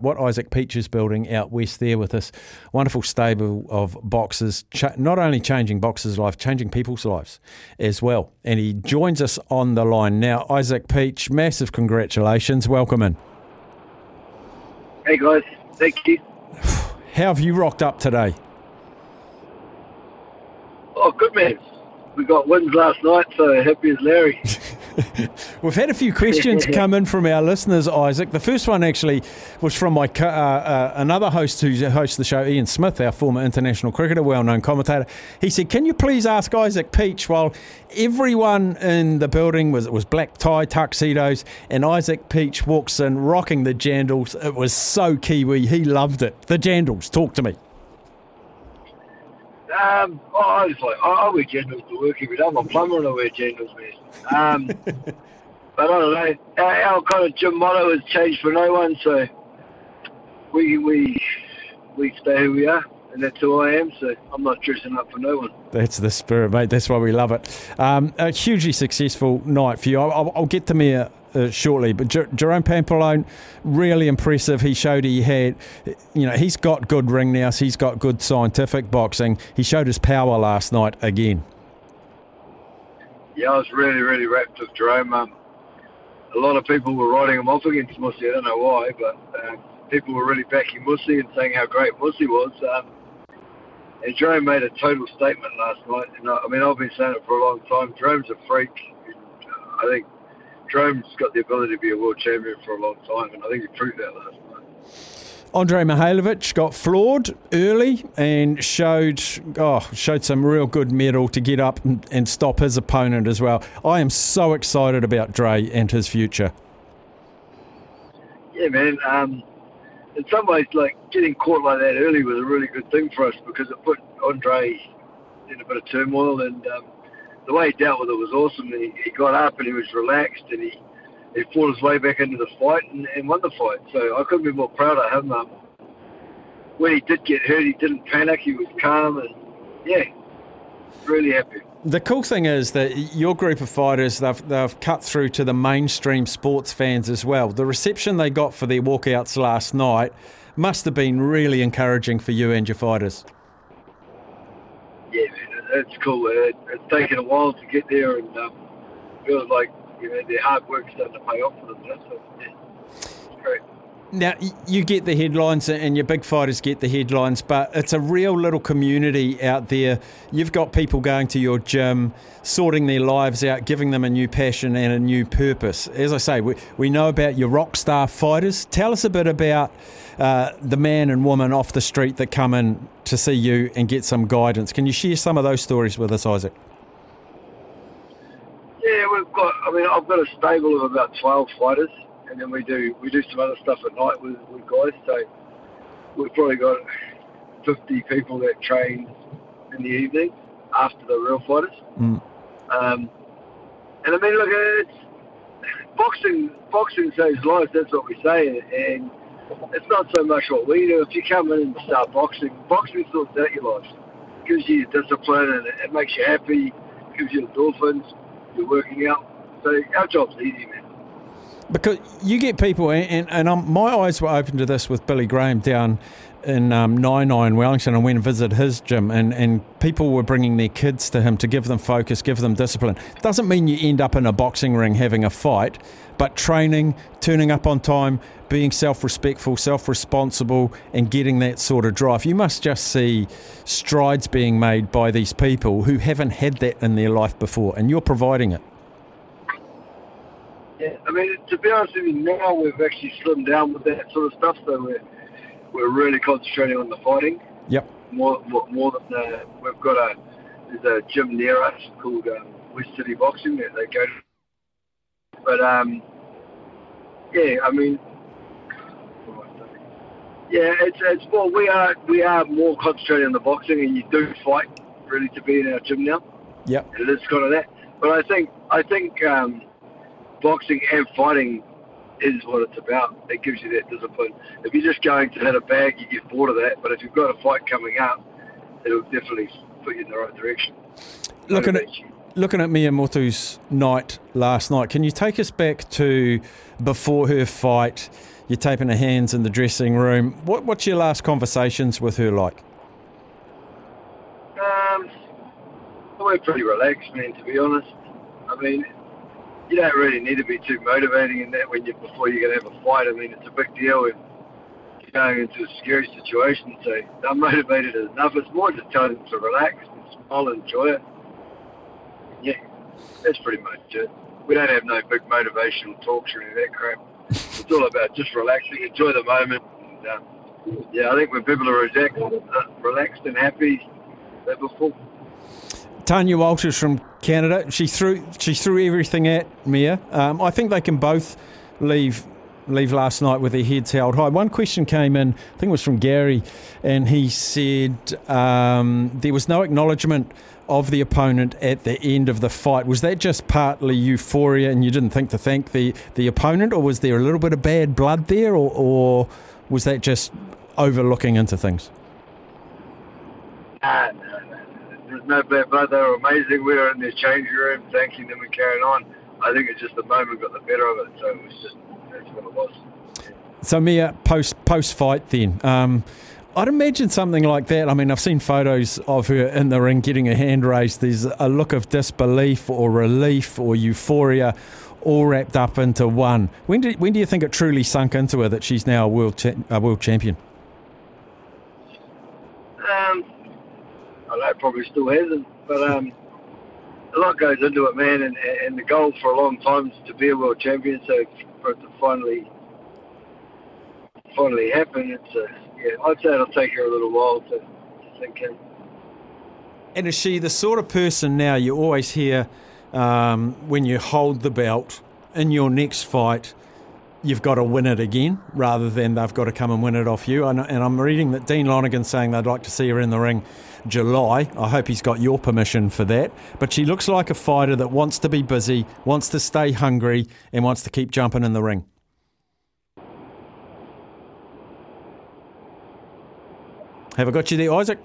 what Isaac Peach is building out west there with this wonderful stable of boxes, cha- not only changing boxes' life, changing people's lives as well. And he joins us on the line now. Isaac Peach, massive congratulations. Welcome in. Hey guys, thank you. How have you rocked up today? Oh, good man. We got wins last night, so happy as Larry. We've had a few questions come in from our listeners, Isaac. The first one actually was from my uh, uh, another host who hosts the show, Ian Smith, our former international cricketer, well-known commentator. He said, "Can you please ask Isaac Peach while everyone in the building was was black tie tuxedos, and Isaac Peach walks in rocking the jandals. It was so Kiwi. He loved it. The jandals. Talk to me." Um, oh, I was like, I, I wear jandals to work every day. I'm a plumber and I wear jandals, man. Um, but I don't know. Our, our, kind of gym motto has changed for no one, so we we we stay who we are, and that's who I am. So I'm not dressing up for no one. That's the spirit, mate. That's why we love it. Um, a hugely successful night for you. I'll, I'll get to me. Uh, shortly. But Jer- Jerome Pampellone, really impressive. He showed he had, you know, he's got good ring now. He's got good scientific boxing. He showed his power last night again yeah, I was really, really rapt with Jerome. Um, a lot of people were writing him off against Musi. I don't know why, but um, people were really backing Musi and saying how great Musi was. Um, and Jerome made a total statement last night. And I, I mean, I've been saying it for a long time. Jerome's a freak. Uh, I think Jerome's got the ability to be a world champion for a long time, and I think he proved that last night. Andre Mikhailovich got floored early and showed oh showed some real good mettle to get up and, and stop his opponent as well. I am so excited about Dre and his future. Yeah, man. Um, in some ways, like getting caught like that early was a really good thing for us because it put Andre in a bit of turmoil, and um, the way he dealt with it was awesome. He, he got up and he was relaxed, and he he fought his way back into the fight and, and won the fight. So I couldn't be more proud of him. Um, when he did get hurt, he didn't panic. He was calm and yeah, really happy. The cool thing is that your group of fighters, they've, they've cut through to the mainstream sports fans as well. The reception they got for their walkouts last night must have been really encouraging for you and your fighters. It's cool. It, it's taken a while to get there, and um, feels like you know, their hard work's starting to pay off for them. That's So, yeah, it's great. Now, you get the headlines and your big fighters get the headlines, but it's a real little community out there. You've got people going to your gym, sorting their lives out, giving them a new passion and a new purpose. As I say, we, we know about your rock star fighters. Tell us a bit about uh, the man and woman off the street that come in to see you and get some guidance. Can you share some of those stories with us, Isaac? Yeah, we've got. I mean, I've got a stable of about twelve fighters, and then we do we do some other stuff at night with, with guys. So we've probably got fifty people that train in the evening after the real fighters. Mm. Um, and I mean, look, it's boxing. Boxing saves lives. That's what we say, and it's not so much what we do. If you come in and start boxing, boxing sorts out your life. It gives you discipline and it makes you happy. It Gives you endorphins you're working out. So our job's easy, man. Because you get people, and, and um, my eyes were open to this with Billy Graham down in um, Naenae Wellington. I went and visited his gym, and, and people were bringing their kids to him to give them focus, give them discipline. Doesn't mean you end up in a boxing ring having a fight, but training, turning up on time, being self respectful, self responsible, and getting that sort of drive. You must just see strides being made by these people who haven't had that in their life before, and you're providing it. Yeah, I mean, to be honest with you, now we've actually slimmed down with that sort of stuff, so we're, we're really concentrating on the fighting. Yep. More, more, more than uh, we've got a there's a gym near us called um, West City Boxing that they go to. But um, yeah, I mean, Yeah, it's it's more we are we are more concentrated on the boxing, and you do fight really to be in our gym now. Yep. It is kind of that. But I think I think um, boxing and fighting is what it's about. It gives you that discipline. If you're just going to hit a bag, you get bored of that. But if you've got a fight coming up, it'll definitely put you in the right direction. Looking at looking at Mea Motu's night last night, can you take us back to before her fight? You're taping her hands in the dressing room. What, what's your last conversations with her like? Um, we're pretty relaxed, man. To be honest, I mean, you don't really need to be too motivating in that when you before you're going to have a fight. I mean, it's a big deal and you're going into a scary situation. So I'm motivated enough. It's more just telling them to relax and smile and enjoy it. Yeah, that's pretty much it. We don't have no big motivational talks or any of that crap. It's all about just relaxing, enjoy the moment. And, uh, yeah, I think when people are relaxed, uh, relaxed and happy, they're before. Tanya Walters from Canada. She threw she threw everything at Mea. Um, I think they can both leave leave last night with their heads held high. One question came in, I think it was from Gary, and he said um, there was no acknowledgement of the opponent at the end of the fight. Was that just partly euphoria and you didn't think to thank the, the opponent, or was there a little bit of bad blood there, or, or was that just overlooking into things? Ah, no, no, no. There's no bad blood. They were amazing. We were in their changing room, thanking them and carrying on. I think it's just the moment got the better of it. So it was just that's what it was. So Mea, post post fight then. Um, I'd imagine something like that. I mean, I've seen photos of her in the ring getting a hand raised. There's a look of disbelief or relief or euphoria, all wrapped up into one. When do when do you think it truly sunk into her that she's now a world cha- a world champion? Um, I know probably still hasn't, but um, a lot goes into it, man. And, and the goal for a long time is to be a world champion. So for it to finally finally happen, it's uh, yeah. I'd say it'll take her a little while to, to sink in. And is she the sort of person now you always hear um, when you hold the belt in your next fight, you've got to win it again rather than they've got to come and win it off you? And, I'm reading that Dean Lonergan's saying they'd like to see her in the ring July. I hope he's got your permission for that. But she looks like a fighter that wants to be busy, wants to stay hungry, and wants to keep jumping in the ring. Have I got you there, Isaac?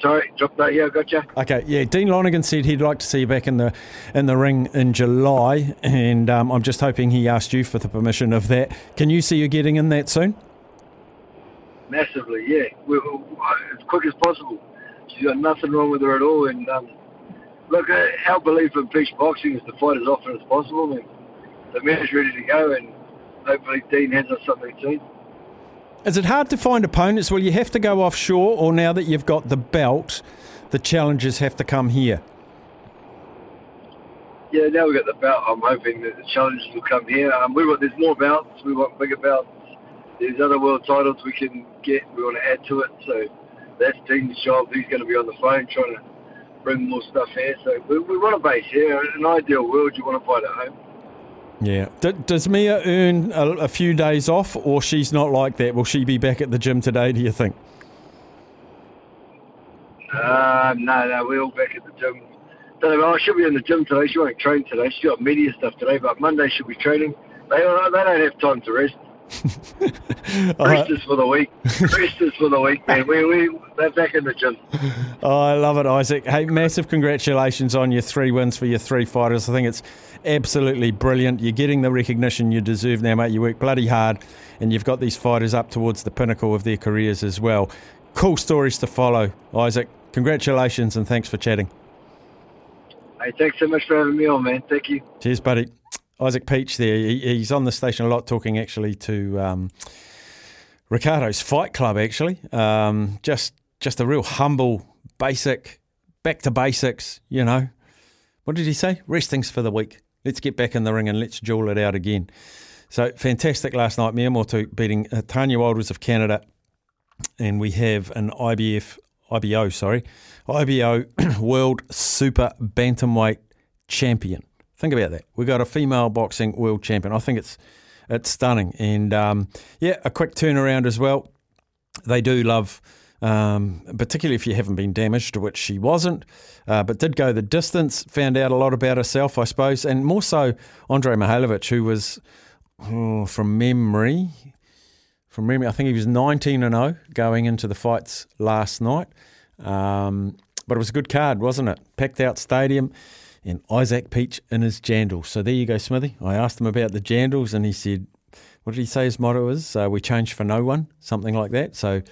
Sorry, drop that. Yeah, gotcha. Okay, yeah. Dean Lonergan said he'd like to see you back in the in the ring in July, and um, I'm just hoping he asked you for the permission of that. Can you see you getting in that soon? Massively, yeah. We, we, as quick as possible. She's got nothing wrong with her at all. And um, look, uh, our belief in Peach Boxing is to fight as often as possible. And the man's ready to go, and hopefully Dean has us something soon. Is it hard to find opponents? Well, you have to go offshore, or now that you've got the belt, the challenges have to come here? Yeah, now we've got the belt. I'm hoping that the challenges will come here. Um, we want there's more belts. We want bigger belts. There's other world titles we can get. We want to add to it. So that's Dean's job. He's going to be on the phone trying to bring more stuff here. So we, we want a base here. In an ideal world, you want to fight at home. Yeah. D- does Mea earn a, a few days off, or she's not like that? Will she be back at the gym today? Do you think? Um, no, no, we're all back at the gym. Don't know, oh, she'll be in the gym today. She won't train today. She's got media stuff today, but Monday she'll be training. They, they don't have time to rest. Uh-huh. Rest is for the weak. Rest is for the weak, man. We, we, they're back in the gym. Oh, I love it, Isaac. Hey, massive congratulations on your three wins for your three fighters. I think it's absolutely brilliant. You're getting the recognition you deserve now, mate. You work bloody hard, and you've got these fighters up towards the pinnacle of their careers as well. Cool stories to follow, Isaac. Congratulations, and thanks for chatting. Hey, thanks so much for having me on, man. Thank you. Cheers, buddy. Isaac Peach there. He, he's on the station a lot talking actually to um, Ricardo's Fight Club, actually. Um, just, just a real humble, basic, back to basics, you know. What did he say? Resting's for the weak. Let's get back in the ring and let's jewel it out again. So fantastic last night. Mea Motu beating uh, Tanya Wilders of Canada. And we have an IBF, IBO, sorry, IBO World Super Bantamweight Champion. Think about that. We've got a female boxing world champion. I think it's it's stunning. And um, yeah, a quick turnaround as well. They do love um, particularly if you haven't been damaged, which she wasn't, uh, but did go the distance, found out a lot about herself, I suppose, and more so Andre Mikhailovich, who was, oh, from memory, from memory, I think he was 19 and 0 going into the fights last night. Um, but it was a good card, wasn't it? Packed out stadium and Isaac Peach in his jandals. So there you go, Smithy. I asked him about the jandals and he said, what did he say his motto is? Uh, we change for no one, something like that. So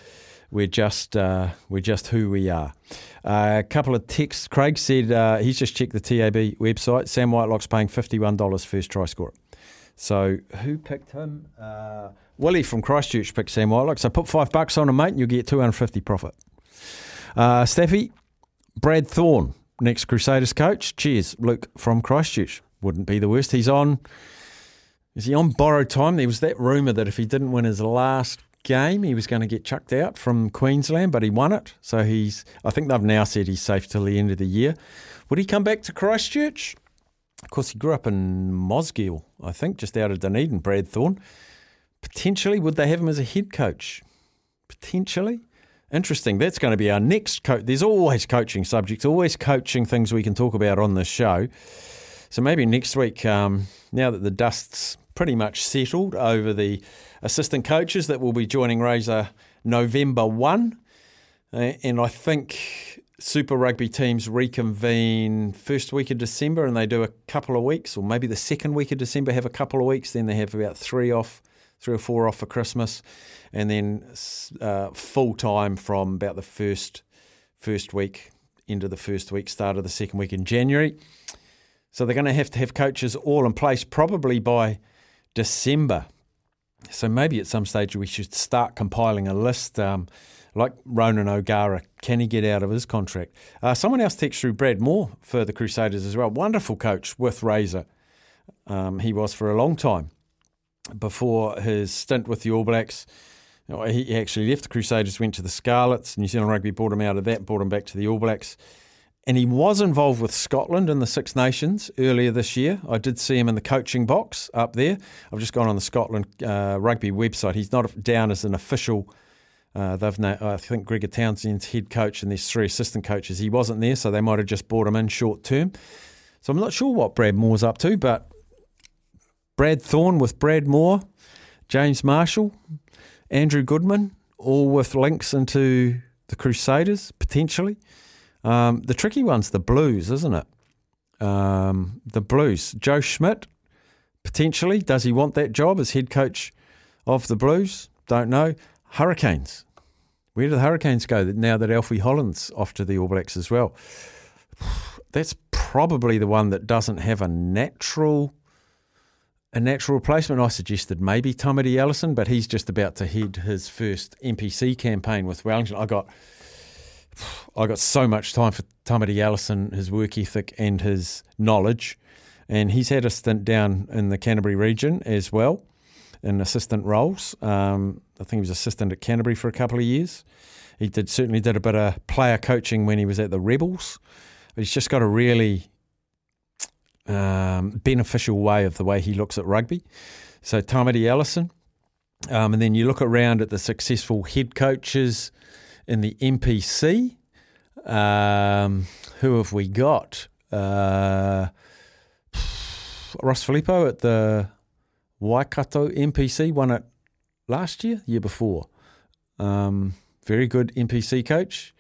we're just uh, we're just who we are. Uh, a couple of texts. Craig said uh, he's just checked the TAB website. Sam Whitelock's paying fifty one dollars first try score. So who picked him? Uh, Willie from Christchurch picked Sam Whitelock. So put five bucks on him, mate, and you'll get two hundred fifty profit. Uh, Staffy, Brad Thorn, next Crusaders coach. Cheers, Luke from Christchurch. Wouldn't be the worst. He's on. Is he on borrowed time? There was that rumour that if he didn't win his last game. He was going to get chucked out from Queensland, but he won it. So he's, I think they've now said he's safe till the end of the year. Would he come back to Christchurch? Of course, he grew up in Mosgiel, I think, just out of Dunedin, Brad Thorn. Potentially, would they have him as a head coach? Potentially. Interesting. That's going to be our next coach. There's always coaching subjects, always coaching things we can talk about on this show. So maybe next week, um, now that the dust's pretty much settled over the assistant coaches that will be joining Razor November 1. Uh, and I think Super Rugby teams reconvene first week of December and they do a couple of weeks, or maybe the second week of December have a couple of weeks. Then they have about three off, three or four off for Christmas, and then uh, full time from about the first first week into the first week, start of the second week in January. So they're going to have to have coaches all in place probably by December. So maybe at some stage we should start compiling a list. Um, like Ronan O'Gara, can he get out of his contract? Uh, someone else texted through Brad Mooar for the Crusaders as well. Wonderful coach with Razor. Um, he was for a long time before his stint with the All Blacks. He actually left the Crusaders, went to the Scarlets. New Zealand Rugby brought him out of that, brought him back to the All Blacks. And he was involved with Scotland in the Six Nations earlier this year. I did see him in the coaching box up there. I've just gone on the Scotland uh, rugby website. He's not down as an official. Uh, they've I think Gregor Townsend's head coach and there's three assistant coaches. He wasn't there, so they might have just brought him in short term. So I'm not sure what Brad Mooar's up to, but Brad Thorn with Brad Mooar, James Marshall, Andrew Goodman, all with links into the Crusaders potentially. Um, the tricky one's the Blues, isn't it? Um, the Blues. Joe Schmidt, potentially. Does he want that job as head coach of the Blues? Don't know. Hurricanes. Where do the Hurricanes go now that Alfie Holland's off to the All Blacks as well? That's probably the one that doesn't have a natural a natural replacement. I suggested maybe Tamati Ellison, but he's just about to head his first NPC campaign with Wellington. I got I got so much time for Tamati Ellison, his work ethic and his knowledge. And he's had a stint down in the Canterbury region as well in assistant roles. Um, I think he was assistant at Canterbury for a couple of years. He did certainly did a bit of player coaching when he was at the Rebels. But he's just got a really um, beneficial way of the way he looks at rugby. So Tamati Ellison. Um, and then you look around at the successful head coaches – in the NPC, um, who have we got? Uh, Ross Filipo at the Waikato NPC won it last year, year before. Um, very good NPC coach.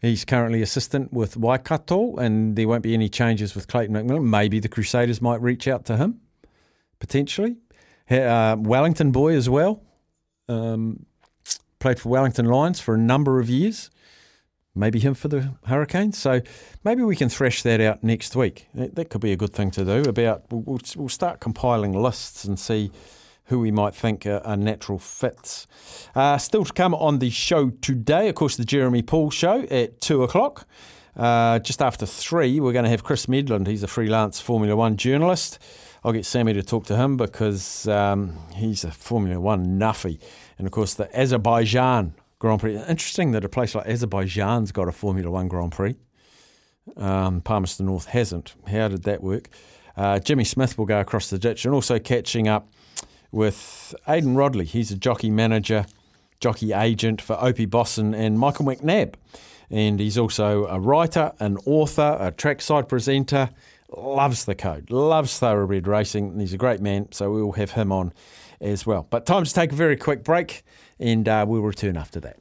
He's currently assistant with Waikato, and there won't be any changes with Clayton McMillan. Maybe the Crusaders might reach out to him, potentially. Uh, Wellington boy as well. Um, played for Wellington Lions for a number of years. Maybe him for the Hurricanes. So maybe we can thresh that out next week. That could be a good thing to do. About we'll, we'll start compiling lists and see who we might think are, are natural fits. Uh, still to come on the show today, of course, the Jeremy Paul show at two o'clock. Uh, just after three, we're going to have Chris Medland. He's a freelance Formula One journalist. I'll get Sammy to talk to him because um, he's a Formula One nuffy. And of course, the Azerbaijan Grand Prix. Interesting that a place like Azerbaijan's got a Formula One Grand Prix. Um, Palmerston North hasn't. How did that work? Uh, Jimmy Smith will go across the ditch and also catching up with Aidan Rodley. He's a jockey manager, jockey agent for Opie Bosson and Michael McNab. And he's also a writer, an author, a trackside presenter, loves the code, loves thoroughbred racing, he's a great man, so we will have him on as well. But time to take a very quick break, and uh, we'll return after that.